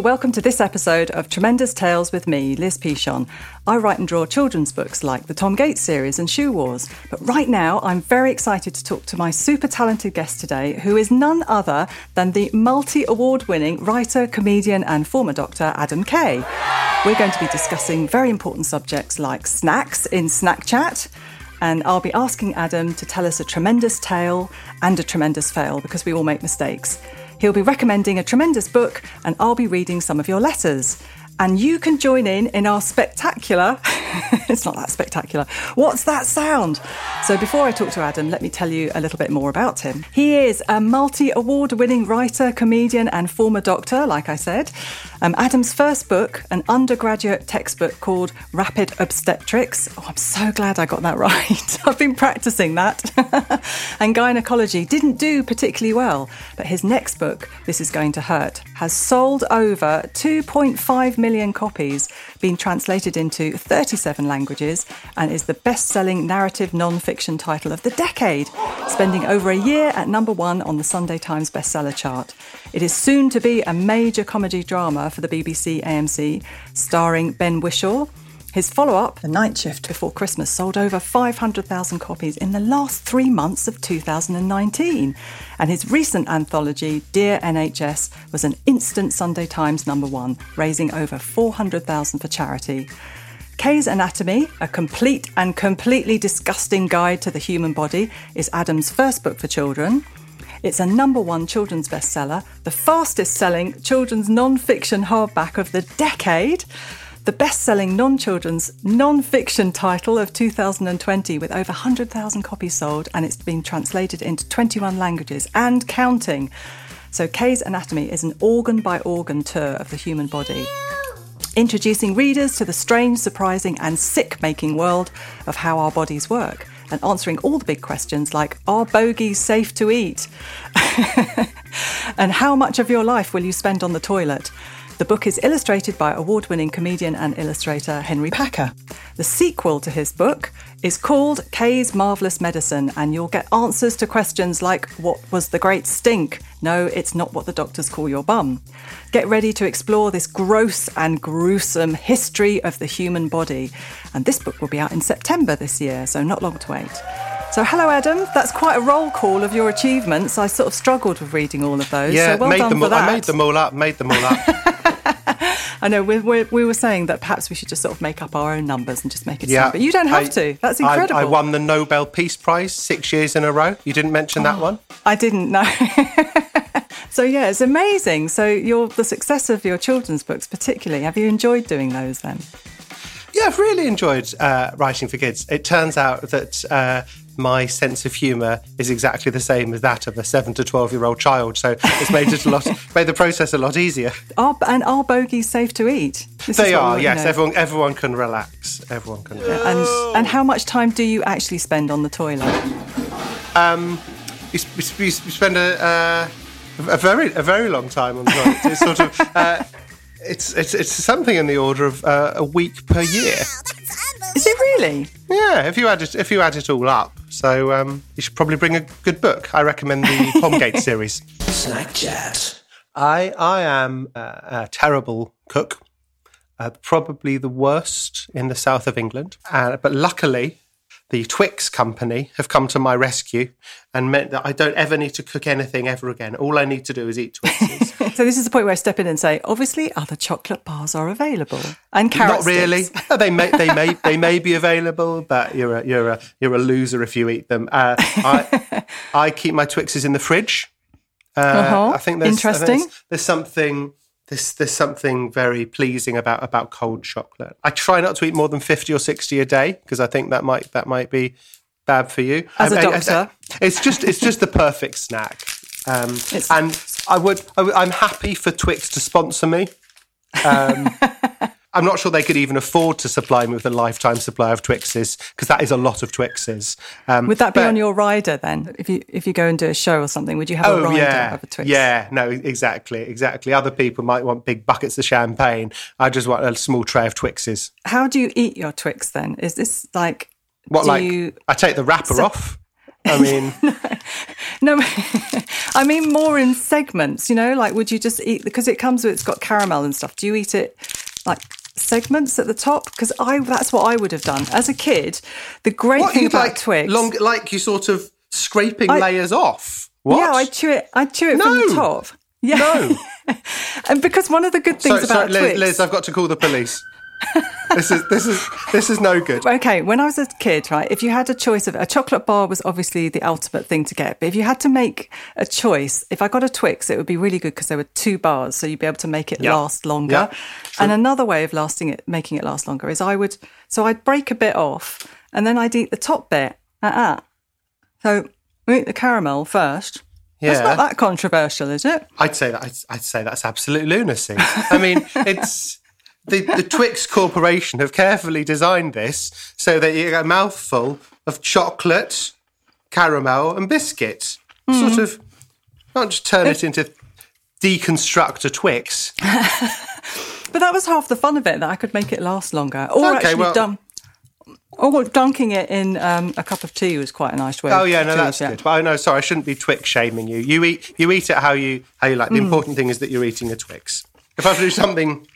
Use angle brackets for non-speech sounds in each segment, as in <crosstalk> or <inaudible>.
Welcome to this episode of Tremendous Tales with me, Liz Pichon. I write and draw children's books like the Tom Gates series and Shoe Wars. But right now, I'm very excited to talk to my super talented guest today, who is none other than the multi award winning writer, comedian, and former doctor Adam Kay. We're going to be discussing very important subjects like snacks in Snack Chat and I'll be asking Adam to tell us a tremendous tale and a tremendous fail because we all make mistakes. He'll be recommending a tremendous book, and I'll be reading some of your letters. And you can join in in our spectacular, <laughs> it's not that spectacular, what's that sound? So before I talk to Adam, let me tell you a little bit more about him. He is a multi award winning writer, comedian, and former doctor, like I said. Um, Adam's first book, an undergraduate textbook called Rapid Obstetrics. Oh, I'm so glad I got that <laughs> right. I've been practicing that. <laughs> and gynecology didn't do particularly well, but his next book, This Is Going to Hurt, has sold over 2.5 million copies, been translated into 37 languages, and is the best selling narrative non fiction title of the decade, spending over a year at number one on the Sunday Times bestseller chart. It is soon to be a major comedy drama for the BBC AMC, starring Ben Whishaw. His follow up, The Night Shift Before Christmas, sold over 500,000 copies in the last three months of 2019. And his recent anthology, Dear NHS, was an instant Sunday Times number one, raising over 400,000 for charity. Kay's Anatomy, a complete and completely disgusting guide to the human body, is Adam's first book for children. It's a number one children's bestseller, the fastest selling children's non fiction hardback of the decade, the best selling non children's non fiction title of 2020 with over 100,000 copies sold, and it's been translated into 21 languages and counting. So, Kay's Anatomy is an organ by organ tour of the human body introducing readers to the strange, surprising, and sick making world of how our bodies work, and answering all the big questions like Are bogies safe to eat? <laughs> and how much of your life will you spend on the toilet? The book is illustrated by award winning comedian and illustrator Henry Paker. The sequel to his book is called Kay's Marvellous Medicine, and you'll get answers to questions like What was the great stink? No, it's not what the doctors call your bum. Get ready to explore this gross and gruesome history of the human body. And this book will be out in September this year, so not long to wait. So, hello, Adam. That's quite a roll call of your achievements. I sort of struggled with reading all of those. Yeah, so well made done them all. I made them all up. Made them all up. <laughs> I know we, we, we were saying that perhaps we should just sort of make up our own numbers and just make it yeah, sound. But you don't have I- to. That's incredible. I, won the Nobel Peace Prize six years in a row. You didn't mention that one. I didn't know. <laughs> so yeah, it's amazing. So your the success of your children's books, particularly, have you enjoyed doing those then? Yeah, I've really enjoyed uh, writing for kids. It turns out that uh, my sense of humour is exactly the same as that of a seven to twelve year old child. So it's made it a lot, <laughs> made the process a lot easier. Are and are bogies safe to eat? This They are, yes. know. Everyone, everyone can relax. Everyone can. Relax. And and how much time do you actually spend on the toilet? we, sp- we, sp- we spend a, uh, a very a very long time on the toilet. It's sort of uh, it's, it's it's something in the order of uh, a week per year. Is it really? Yeah, if you add it if you add it all up, so um, you should probably bring a good book. I recommend the <laughs> Tom Gates series. Snack Chat. I I am a, a terrible cook, uh, probably the worst in the south of England. Uh, but luckily, the Twix company have come to my rescue and meant that I don't ever need to cook anything ever again. All I need to do is eat Twixes. <laughs> So this is the point where I step in and say, obviously, other chocolate bars are available and carrot Not really. sticks. they may they may they may be available, but you're a you're a you're a loser if you eat them. Uh, I <laughs> I keep my Twixes in the fridge. Uh, Uh-huh. I think there's I think there's, there's something there's there's something very pleasing about about cold chocolate. I try not to eat more than fifty or sixty a day because I think that might that might be bad for you. As a I- I- doctor. it's just it's just the perfect snack. Um, <laughs> and I would, I would I'm happy for Twix to sponsor me. Um, <laughs> I'm not sure they could even afford to supply me with a lifetime supply of Twixes because that is a lot of Twixes. Um, Would that be but- on your rider then? If you if you go and do a show or something, would you have a Oh rider yeah, of a Twix? yeah, no, exactly, exactly. Other people might want big buckets of champagne. I just want a small tray of Twixes. How do you eat your Twix then? Is this like What do like? you I take the wrapper So- off. I mean, <laughs> No, <laughs> I mean more in segments. You know, like would you just eat because it comes with it's got caramel and stuff. Do you eat it like segments at the top? Because I that's what I would have done as a kid. The great What thing about like? Twix, Long, like you sort of scraping I- layers off. What? yeah, I chew it. I chew it from the top. Yeah, No. <laughs> and because one of the good things So, about Liz, Twix. Liz, I've got to call the police. This is this is this is no good. Okay, when I was a kid, right, if you had a choice of a chocolate bar was obviously the ultimate thing to get, but if you had to make a choice, if I got a Twix, it would be really good because there were two bars, so you'd be able to make it Yeah. last longer. Yeah, and another way of lasting it, making it last longer, is I would so I'd break a bit off, and then I'd eat the top bit. Uh-uh. So we eat the caramel first. That's Yeah. not that controversial, is it? I'd say that I'd, I'd say that's absolute lunacy. I mean, <laughs> it's the the Twix Corporation have carefully designed this so that you get a mouthful of chocolate, caramel, and biscuit. Hmm. Sort of, not just turn it into deconstruct a Twix. <laughs> But that was half the fun of it that I could make it last longer, or Okay, actually well- done. Or dunking it in um, a cup of tea was quite a nice way. Oh yeah, no, that's it. good. But I know, sorry, I shouldn't be Twix shaming you. You eat you eat it how you how you like. The Hmm. important thing is that you're eating a Twix. If I have to do something,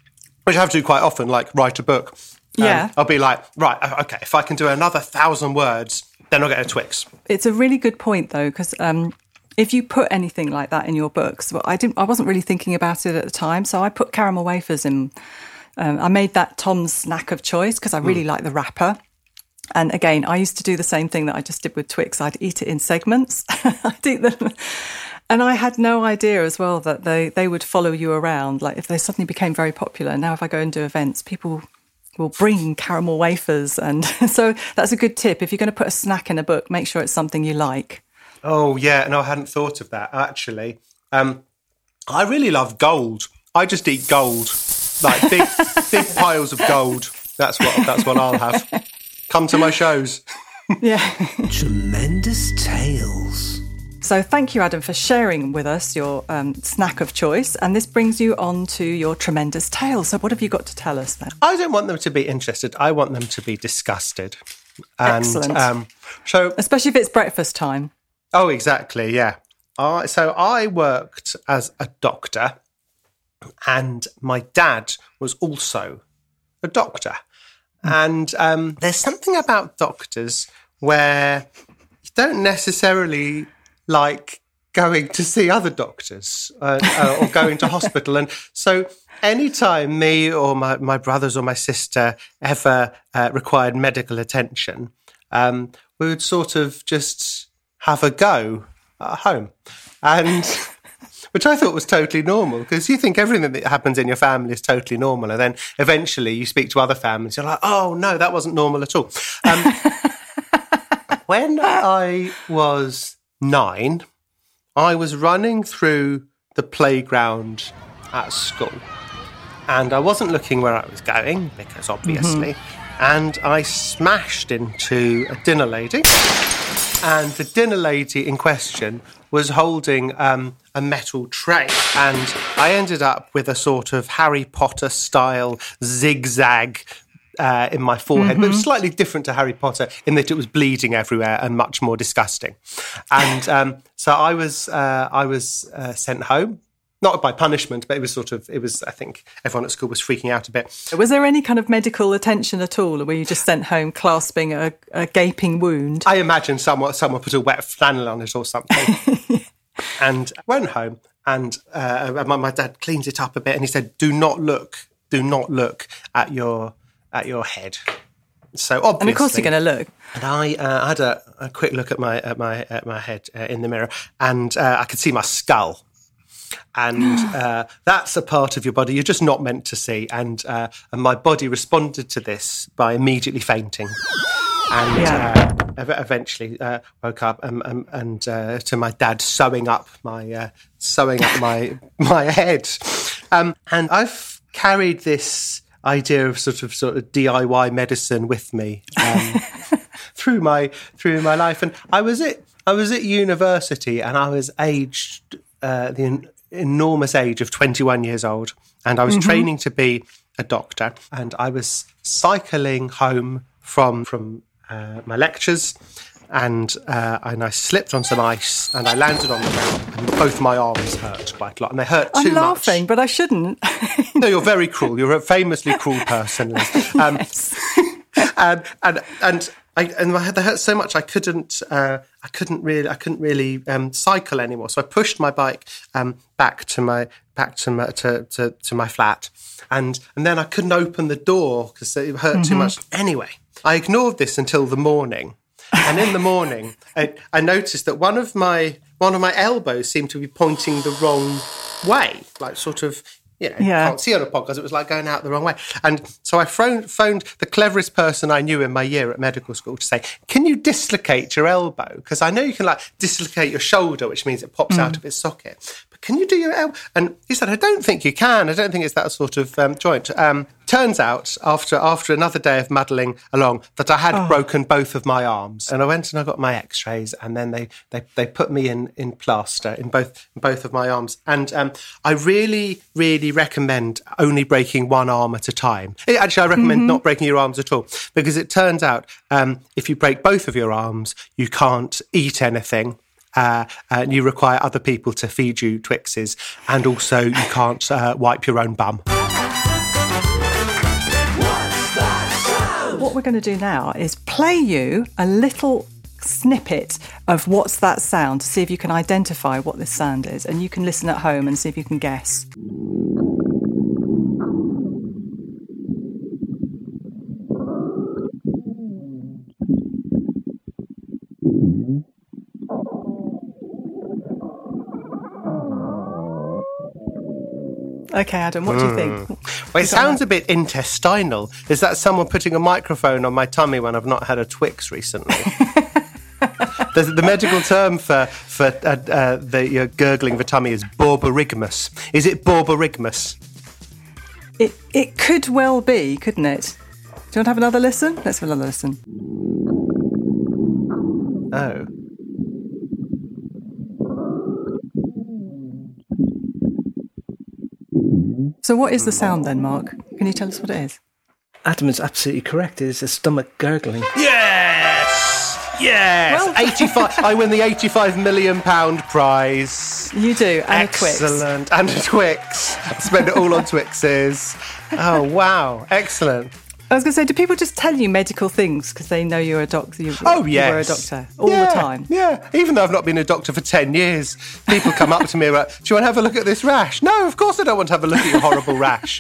which I have to do quite often, like write a book, um, Yeah. I'll be like, right, okay, if I can do another thousand words, then I'll get a Twix. It's a really good point though, because um, if you put anything like that in your books, well, I didn't. I wasn't really thinking about it at the time, so I put caramel wafers in. Um, I made that Tom's snack of choice because I really Hmm. like the wrapper. And again, I used to do the same thing that I just did with Twix. I'd eat it in segments. <laughs> I'd eat them. And I had no idea as well that they, they would follow you around. Like if they suddenly became very popular. Now, if I go and do events, people will bring caramel wafers. And <laughs> so that's a good tip. If you're going to put a snack in a book, make sure it's something you like. Oh yeah, no, I hadn't thought of that actually. Um, I really love gold. I just eat gold, like big <laughs> big piles of gold. That's what that's what I'll have. Come to my shows. Yeah. Tremendous tales. So thank you, Adam, for sharing with us your um, snack of choice. And this brings you on to your tremendous tale. So what have you got to tell us then? I don't want them to be interested. I want them to be disgusted. And, Excellent. Um, so, Especially if it's breakfast time. oh, exactly, yeah. I so I worked as a doctor, and my dad was also a doctor. And um, there's something about doctors where you don't necessarily like going to see other doctors uh, uh, or going to hospital. And so, anytime me or my, my brothers or my sister ever uh, required medical attention, um, we would sort of just have a go at home. And <laughs> which I thought was totally normal because you think everything that happens in your family is totally normal. And then eventually you speak to other families, you're like, oh, no, that wasn't normal at all. Um, <laughs> when I was nine, I was running through the playground at school. And I wasn't looking where I was going because obviously, and I smashed into a dinner lady. And the dinner lady in question was holding um, a metal tray, and I ended up with a sort of Harry Potter style zigzag uh, in my forehead, but it was slightly different to Harry Potter in that it was bleeding everywhere and much more disgusting. And <laughs> um, so I was uh, I was uh, sent home. Not by punishment, but it was sort of, it was, I think everyone at school was freaking out a bit. Was there any kind of medical attention at all? Or were you just sent home clasping a, a gaping wound? I imagine someone someone put a wet flannel on it or something, <laughs> and went home. And uh, my, my dad cleans it up a bit, and he said, "Do not look, do not look at your at your head." So obviously, And of course you're going to look. And I uh, had a, a quick look at my at my at my head uh, in the mirror, and uh, I could see my skull. And <gasps> uh, that's a part of your body you're just not meant to see. And uh, and my body responded to this by immediately fainting. And Yeah. uh, eventually uh, woke up and, and, and uh, to my dad sewing up my uh, sewing up my <laughs> my head. Um, and I've carried this idea of sort of sort of DIY medicine with me um, <laughs> through my through my life. And I was at I was at university, and I was aged uh, the en- enormous age of 21 years old, and I was training to be a doctor, and I was cycling home from from uh, my lectures, and uh, and I slipped on some ice and I landed on the ground and both my arms hurt quite a lot and they hurt too much. I'm laughing, much. but I shouldn't. <laughs> No, you're very cruel. You're a famously cruel person. <laughs> Um, and and and I and my head they hurt so much I couldn't uh, I couldn't really I couldn't really um, cycle anymore. So I pushed my bike um, back to my back to my to, to, to my flat, and and then I couldn't open the door because it hurt too much. Anyway, I ignored this until the morning, and in the morning <laughs> I, I noticed that one of my one of my elbows seemed to be pointing the wrong way, like sort of you know, Yeah. can't see on a podcast. It was like going out the wrong way. And so I phoned, phoned the cleverest person I knew in my year at medical school to say, can you dislocate your elbow? Because I know you can like dislocate your shoulder, which means it pops mm. out of its socket. Can you do your elbow? And he said, I don't think you can. I don't think it's that sort of um, joint. Um, turns out after after another day of muddling along that I had broken both of my arms. And I went and I got my x-rays and then they they, they put me in in plaster in both in both of my arms. And um, I really really recommend only breaking one arm at a time. Eh, Actually, I recommend not breaking your arms at all because it turns out um, if you break both of your arms, you can't eat anything. Uh, and you require other people to feed you Twixes, and also you can't uh, wipe your own bum. what we're going to do now is play you a little snippet of what's that sound to see if you can identify what this sound is. And you can listen at home and see if you can guess. Okay, Adam, what do you think? Well, it sounds a bit intestinal. Is that someone putting a microphone on my tummy when I've not had a Twix recently? <laughs> the, the medical term for for uh, uh, the your gurgling the tummy is borborygmus. Is it borborygmus? It, it could well be, couldn't it? Do you want to have another listen? Let's have another listen. Oh. So, what is the sound then, Mark? Can you tell us what it is? Adam is absolutely correct. It is a stomach gurgling. Yes! Yes! Well- 85. I win the 85 million pound prize. You do, and a Twix. Excellent. And a Twix. Spend it all on Twixes. Oh, wow. Excellent. I was going to say, do people just tell you medical things because they know you're a doctor? You, Oh, you yes. were a doctor all Yeah, the time. Yeah. Even though I've not been a doctor for 10 years, people come up to me about, do you want to have a look at this rash? No, of course I don't want to have a look at your horrible rash.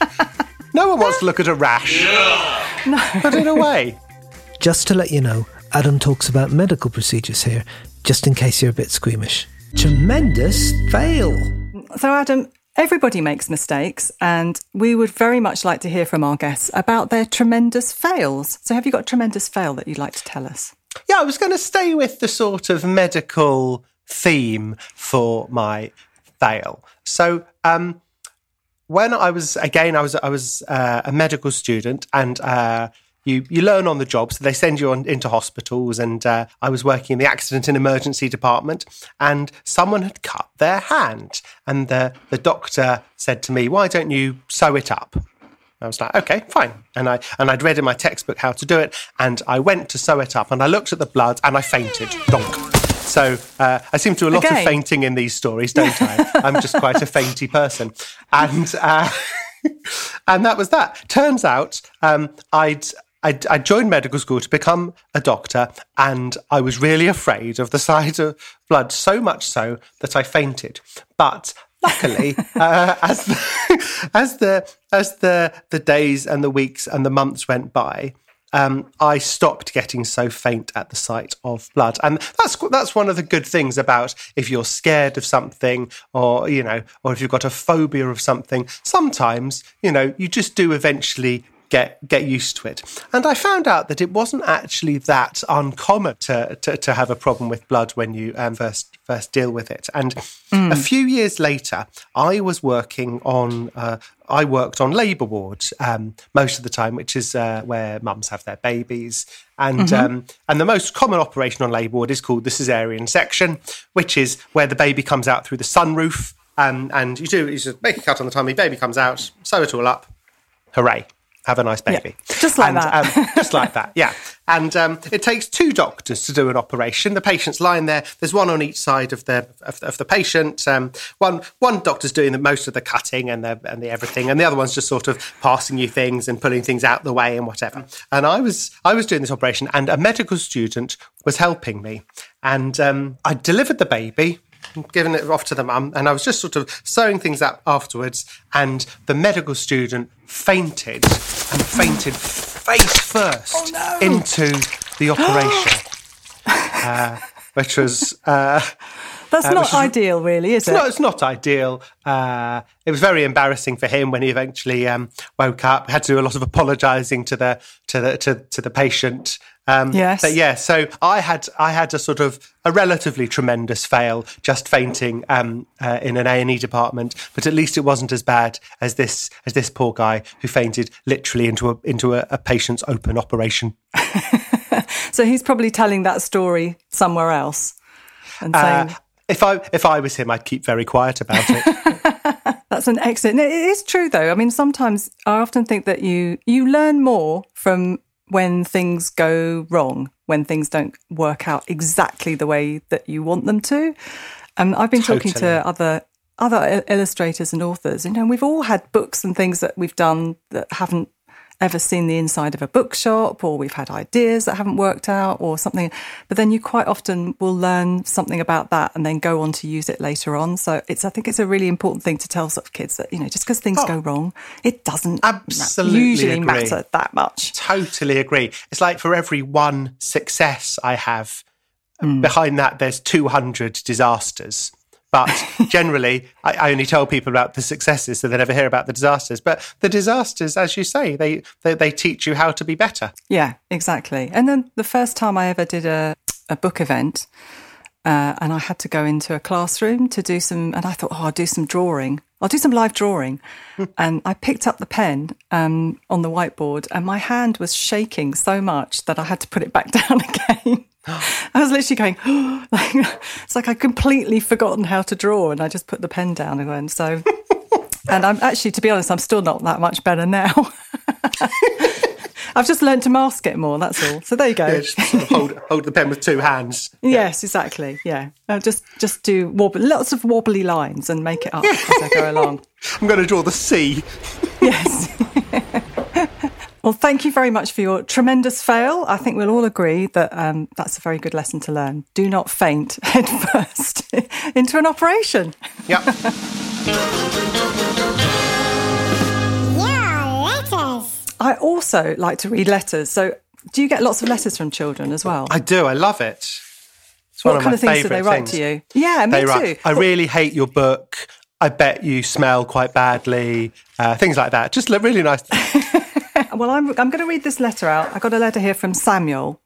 No one wants to look at a rash. No. But in a way. Just to let you know, Adam talks about medical procedures here, just in case you're a bit squeamish. Tremendous fail. So, Adam, everybody makes mistakes, and we would very much like to hear from our guests about their tremendous fails. So, have you got a tremendous fail that you'd like to tell us? Yeah, I was going to stay with the sort of medical theme for my fail. So, um, when I was again, I was I was uh, a medical student, and uh, you you learn on the job. So they send you on into hospitals, and uh, I was working in the accident and emergency department, and someone had cut their hand, and the the doctor said to me, "Why don't you sew it up?" I was like, okay, fine. And I and I'd read in my textbook how to do it, and I went to sew it up, and I looked at the blood, and I fainted. Donk. So uh, I seem to do a lot Again. of fainting in these stories, don't I? I'm just quite a fainty person, and uh, <laughs> and that was that. Turns out um, I'd. I'd, I joined medical school to become a doctor, and I was really afraid of the sight of blood, so much so that I fainted. But luckily, <laughs> uh, as the, as the as the the days and the weeks and the months went by, um, I stopped getting so faint at the sight of blood, and that's that's one of the good things about if you're scared of something, or you know, or if you've got a phobia of something. Sometimes, you know, you just do eventually get get used to it. And I found out that it wasn't actually that uncommon to to, to have a problem with blood when you um, first first deal with it. And a few years later, I was working on. Uh, I worked on labour wards um, most of the time, which is uh, where mums have their babies. And um, and the most common operation on labour ward is called the caesarean section, which is where the baby comes out through the sunroof. Um, and you do you just make a cut on the tummy, baby comes out, sew it all up, hooray! Have a nice baby. Yeah, just like and, that. um, just like that, <laughs> yeah. And um, it takes two doctors to do an operation. The patient's lying there. There's one on each side of the of, of the patient. Um, one one doctor's doing the, most of the cutting and the and the everything, and the other one's just sort of passing you things and pulling things out the way and whatever. And I was I was doing this operation, and a medical student was helping me, and um, I delivered the baby giving it off to the mum, and I was just sort of sewing things up afterwards, and the medical student fainted and fainted face first <gasps> Oh, no. into the operation, <gasps> uh, which was. Uh, That's which not is- ideal, really, is it? no, it's not ideal. Uh, it was very embarrassing for him when he eventually um, woke up. Had to do a lot of apologising to the to the to, to the patient. Um, Yes. but yeah. So I had I had a sort of a relatively tremendous fail, just fainting um, uh, in an A and E department. But at least it wasn't as bad as this as this poor guy who fainted literally into a into a, a patient's open operation. <laughs> So he's probably telling that story somewhere else and saying, Uh, if I if I was him, I'd keep very quiet about it. <laughs> That's an excellent. It is true, though. I mean, sometimes I often think that you you learn more from when things go wrong, when things don't work out exactly the way that you want them to. And I've been talking to other other illustrators and authors. You know, we've all had books and things that we've done that haven't ever seen the inside of a bookshop or we've had ideas that haven't worked out or something but then you quite often will learn something about that and then go on to use it later on so it's i think it's a really important thing to tell sort of kids that you know just because things oh, go wrong it doesn't ma- Absolutely usually agree. matter that much totally agree. It's like for every one success I have, hmm. behind that there's 200 disasters. But generally, I, I only tell people about the successes so they never hear about the disasters. But the disasters, as you say, they, they, they teach you how to be better. Yeah, exactly. And then the first time I ever did a, a book event, uh, and I had to go into a classroom to do some, and I thought, oh, I'll do some drawing. I'll do some live drawing. <laughs> and I picked up the pen um, on the whiteboard, and my hand was shaking so much that I had to put it back <laughs> down again. I was literally going, <gasps> like, <laughs> it's like I'd completely forgotten how to draw, and I just put the pen down and went, so. And I'm actually, to be honest, I'm still not that much better now. I've just learned to mask it more. That's all. So there you go. Yeah, sort of hold, hold the pen with two hands. <laughs> Yes, exactly. Yeah, uh, just just do wobble, lots of wobbly lines and make it up as I go <laughs> along. I'm going to draw the C. Yes. <laughs> well, thank you very much for your tremendous fail. I think we'll all agree that um, that's a very good lesson to learn. Do not faint head first into an operation. Yep. I also like to read letters. So, do you get lots of letters from children as well? I do. I love it. It's what of kind my of things do they write things. to you? Yeah, me they too. write, I really hate your book. I bet you smell quite badly. Uh, things like that. Just look really nice. <laughs> Well, I'm, I'm going to read this letter out. I got a letter here from Samuel.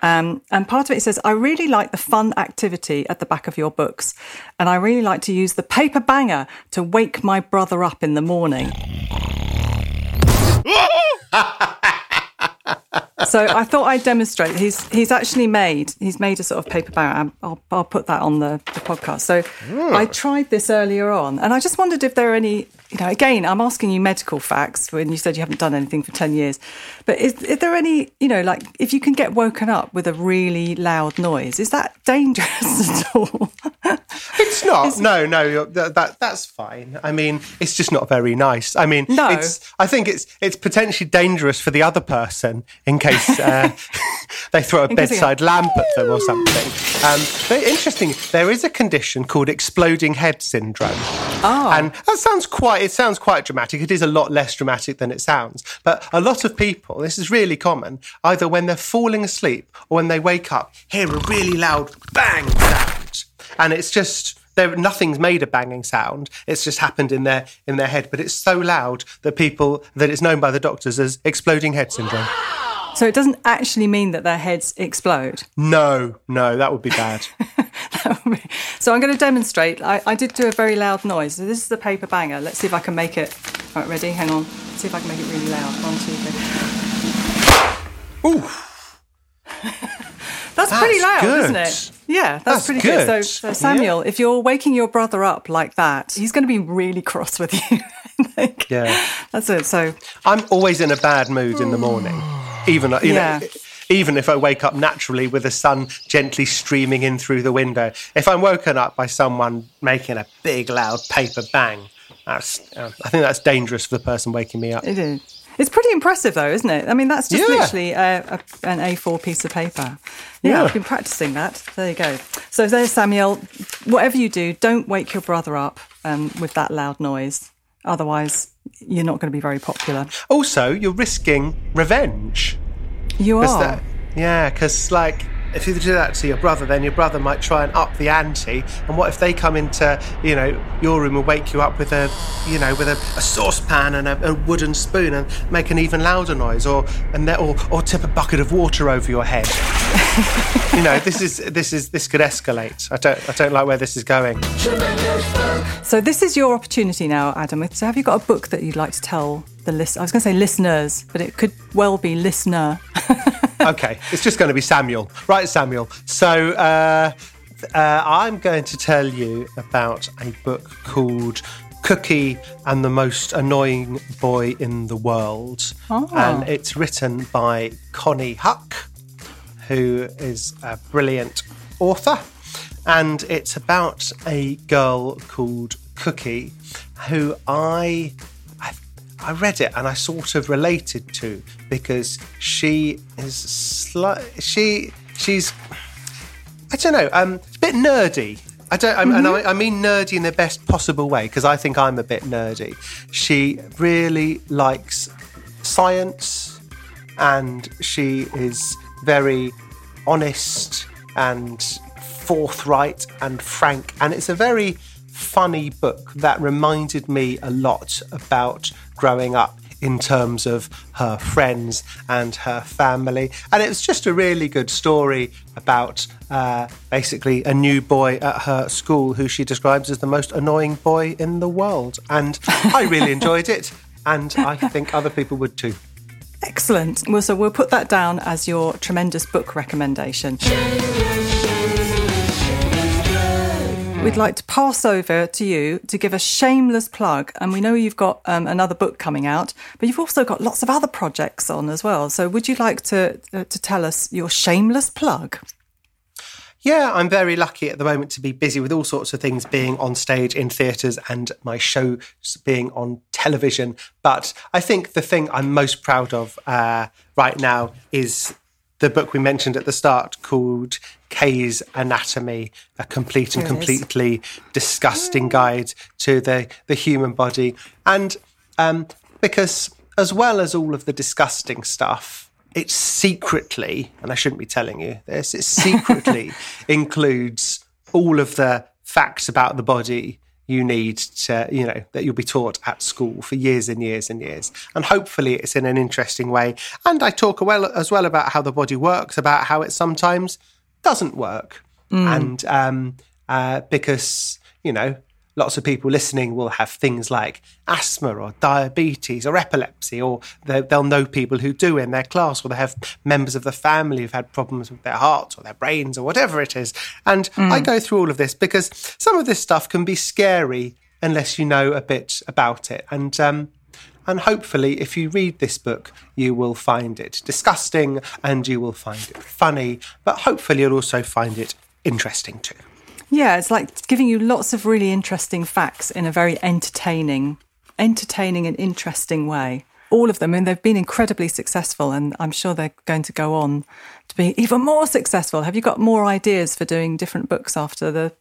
Um, and part of it says, I really like the fun activity at the back of your books. And I really like to use the paper banger to wake my brother up in the morning. Woohoo! <laughs> <laughs> so I thought I'd demonstrate. He's he's actually made he's made a sort of paper banger. I'll, I'll put that on the, the podcast. So I tried this earlier on, and I just wondered if there are any. You know, again, I'm asking you medical facts when you said you haven't done anything for ten years. But is, is there any? You know, like if you can get woken up with a really loud noise, is that dangerous <laughs> at all? It's not. no, no. That, that that's fine. I mean, it's just not very nice. I mean, No. It's. I think it's it's potentially dangerous for the other person in case uh, <laughs> they throw a bedside lamp at them or something. Um, but interesting. There is a condition called exploding head syndrome. Oh. And that sounds quite. It sounds quite dramatic. It is a lot less dramatic than it sounds. But a lot of people, this is really common, either when they're falling asleep or when they wake up, hear a really loud bang sound, and it's just there. Nothing's made a banging sound. It's just happened in their in their head. But it's so loud that people that it's known by the doctors as exploding head syndrome. So it doesn't actually mean that their heads explode. No, no, that would be bad. <laughs> so I'm going to demonstrate. I, I did do a very loud noise. So this is the paper banger. Let's see if I can make it. All right, ready? Hang on. Let's see if I can make it really loud. One, two, three. Ooh. <laughs> That's, pretty That's loud, isn't good. it? Yeah, that's, That's pretty good. good. So, so Samuel, if you're waking your brother up like that, he's going to be really cross with you. <laughs> Yeah. That's it. So I'm always in a bad mood in the morning, even you Yeah. know, even if I wake up naturally with the sun gently streaming in through the window. If I'm woken up by someone making a big loud paper bang, that's uh, I think that's dangerous for the person waking me up. it is. It's pretty impressive, though, isn't it? I mean, that's just Yeah. literally a, a, an A4 piece of paper. Yeah, Yeah. I've been practicing that. There you go. So there, Samuel. Whatever you do, don't wake your brother up um, with that loud noise. Otherwise, you're not going to be very popular. Also, you're risking revenge. You are. that- yeah, because like if you do that to your brother, then your brother might try and up the ante. And what if they come into you know your room and wake you up with a you know with a, a saucepan and a, a wooden spoon and make an even louder noise, or and or or tip a bucket of water over your head. <laughs> you know this is this is this could escalate. I don't I don't like where this is going. So this is your opportunity now, Adam. So have you got a book that you'd like to tell the list? I was going to say listeners, but it could well be listener. <laughs> okay, it's just going to be Samuel. Right, Samuel. So uh, uh, I'm going to tell you about a book called Cookie and the Most Annoying Boy in the World. Oh. And it's written by Konnie Huq, who is a brilliant author. And it's about a girl called Cookie who I I read it and I sort of related to because she is sli- she she's I don't know um a bit nerdy. I don't, I'm, and I, I mean nerdy in the best possible way because I think I'm a bit nerdy. She really likes science, and she is very honest and forthright and frank. And it's a very funny book that reminded me a lot about growing up in terms of her friends and her family. And it was just a really good story about uh, basically a new boy at her school who she describes as the most annoying boy in the world. And I really <laughs> enjoyed it. And I think other people would too. Excellent. Well, so we'll put that down as your tremendous book recommendation. We'd like to pass over to you to give a shameless plug. And we know you've got um, another book coming out, but you've also got lots of other projects on as well. So would you like to, uh, to tell us your shameless plug? Yeah, I'm very lucky at the moment to be busy with all sorts of things being on stage in theatres and my shows being on television. But I think the thing I'm most proud of uh, right now is the book we mentioned at the start called Kay's Anatomy, a complete and There it is. completely disgusting guide to the, the human body. And um, because, as well as all of the disgusting stuff, it secretly, and I shouldn't be telling you this, it secretly <laughs> includes all of the facts about the body you need to, you know, that you'll be taught at school for years and years and years. And hopefully it's in an interesting way. And I talk well, as well about how the body works, about how it sometimes doesn't work. And um, uh, because, you know, lots of people listening will have things like asthma or diabetes or epilepsy, or they- they'll know people who do in their class, or they have members of the family who've had problems with their hearts or their brains or whatever it is. And I go through all of this because some of this stuff can be scary unless you know a bit about it. And um, and hopefully, if you read this book, you will find it disgusting and you will find it funny, but hopefully, you'll also find it interesting too. Yeah, it's like giving you lots of really interesting facts in a very entertaining, entertaining and interesting way. All of them, and they've been incredibly successful, and I'm sure they're going to go on to be even more successful. Have you got more ideas for doing different books after the?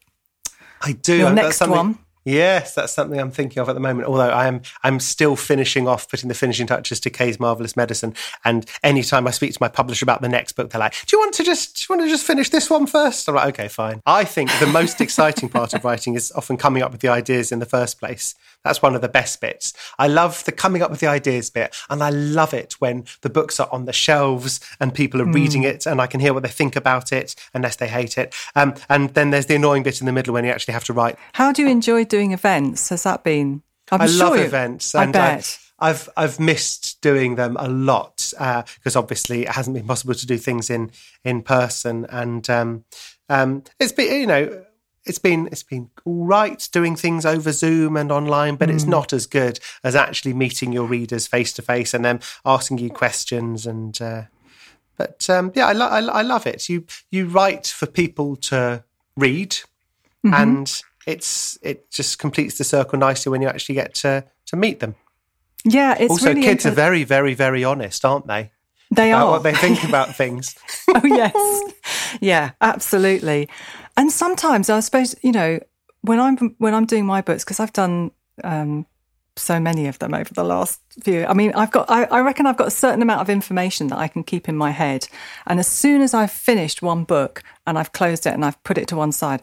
I do. Your next one? Yes, that's something I'm thinking of at the moment. Although I am, I'm still finishing off putting the finishing touches to Kay's marvelous medicine. And anytime I speak to my publisher about the next book, they're like, "Do you want to just, do you want to just finish this one first? I'm like, "Okay, fine." I think the most <laughs> exciting part of writing is often coming up with the ideas in the first place. That's one of the best bits. I love the coming up with the ideas bit, and I love it when the books are on the shelves and people are reading it, and I can hear what they think about it, unless they hate it. Um, and then there's the annoying bit in the middle when you actually have to write How do you enjoy doing events? Has that been? I'm I sure love you- events, I and bet. I've I've missed doing them a lot because obviously it hasn't been possible to do things in in person, and um, um, it's been you know it's been it's been all right doing things over Zoom and online, but mm. it's not as good as actually meeting your readers face to face and them asking you questions. And uh, but um, yeah, I, lo- I, I, love it. You you write for people to read, mm-hmm. and it's it just completes the circle nicely when you actually get to to meet them. Yeah, it's also really kids inter- are very very very honest, aren't they? They about are what they think about things. <laughs> oh yes, yeah, absolutely. And sometimes I suppose you know when I'm when I'm doing my books because I've done um, so many of them over the last few. I mean, I've got I, I reckon I've got a certain amount of information that I can keep in my head, and as soon as I've finished one book and I've closed it and I've put it to one side,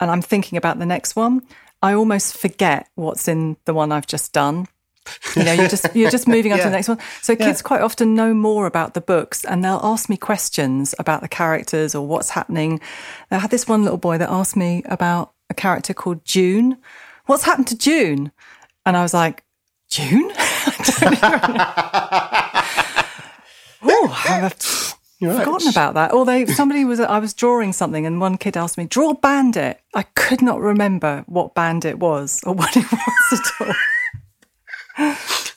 and I'm thinking about the next one, I almost forget what's in the one I've just done you know, you're just you're just moving on yeah. to the next one. So kids yeah. quite often know more about the books, and they'll ask me questions about the characters or what's happening. I had this one little boy that asked me about a character called June. What's happened to June? And I was like, June? <laughs> oh, I've <laughs> Right. forgotten about that. Although somebody was, I was drawing something, and one kid asked me, "Draw Bandit." I could not remember what Bandit was or what it was at all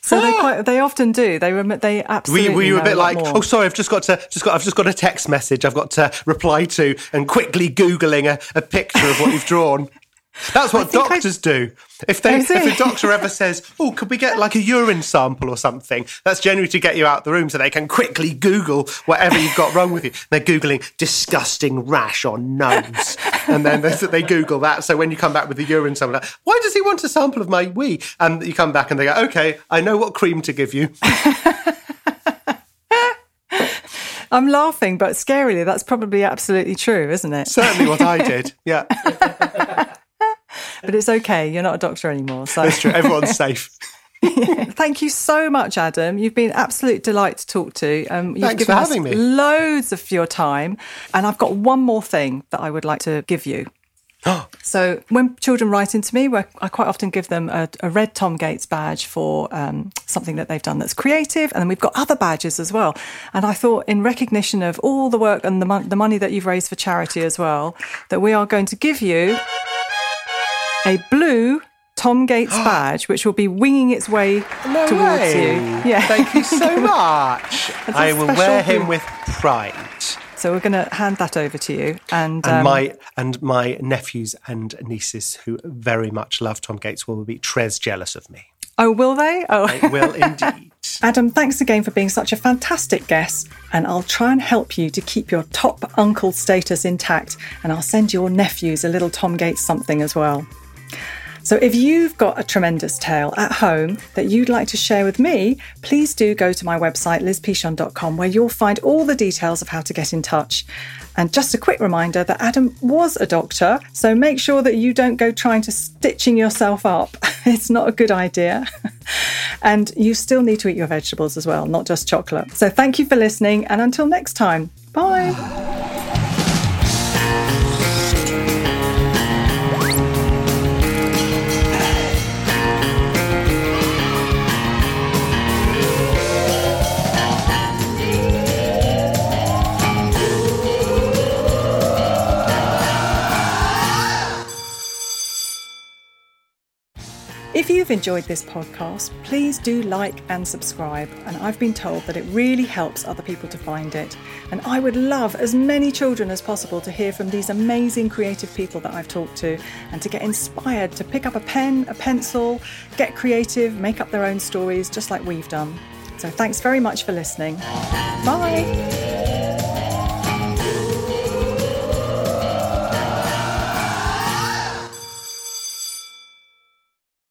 so they ah! quite they often do. They rem- they absolutely. Were, were you a bit a like, more. oh, sorry, I've just got to just got I've just got a text message I've got to reply to, and quickly googling a, a picture of what you've drawn. That's what doctors I... do. If they oh, if a <laughs> doctor ever says, "Oh, could we get like a urine sample or something?" That's generally to get you out of the room so they can quickly Google whatever you've got wrong with you. They're googling disgusting rash on nose, and then they, they, Google that. So when you come back with the urine sample, like, why does he want a sample of my wee? And you come back and they go, "Okay, I know what cream to give you." <laughs> I'm laughing, but scarily, that's probably absolutely true, isn't it? Certainly what I did. Yeah. <laughs> but it's okay. You're not a doctor anymore. So that's true. Everyone's <laughs> safe. Thank you so much, Adam. You've been an absolute delight to talk to. Um, you've Thanks given for having us me. loads of your time, and I've got one more thing that I would like to give you. <gasps> so when children write into me, I quite often give them a, a red Tom Gates badge for um, something that they've done that's creative, and then we've got other badges as well. And I thought, in recognition of all the work and the, the money that you've raised for charity as well, that we are going to give you a blue Tom Gates <gasps> badge, which will be winging its way no towards way. you. Yeah. Thank you so <laughs> much. I will wear him blue. with pride. So we're going to hand that over to you, and, and um, my and my nephews and nieces who very much love Tom Gates will be tres jealous of me. Oh, will they? Oh, they will <laughs> indeed. Adam, thanks again for being such a fantastic guest, and I'll try and help you to keep your top uncle status intact, and I'll send your nephews a little Tom Gates something as well. So if you've got a tremendous tale at home that you'd like to share with me, please do go to my website, lizpichon.com, where you'll find all the details of how to get in touch. And just a quick reminder that Adam was a doctor, so make sure that you don't go trying to stitching yourself up. <laughs> it's not a good idea. <laughs> and you still need to eat your vegetables as well, not just chocolate. So thank you for listening, and until next time, bye. You've enjoyed this podcast, please do like and subscribe. And I've been told that it really helps other people to find it. And I would love as many children as possible to hear from these amazing creative people that I've talked to and to get inspired to pick up a pen, a pencil, get creative, make up their own stories, just like we've done. So thanks very much for listening. Bye.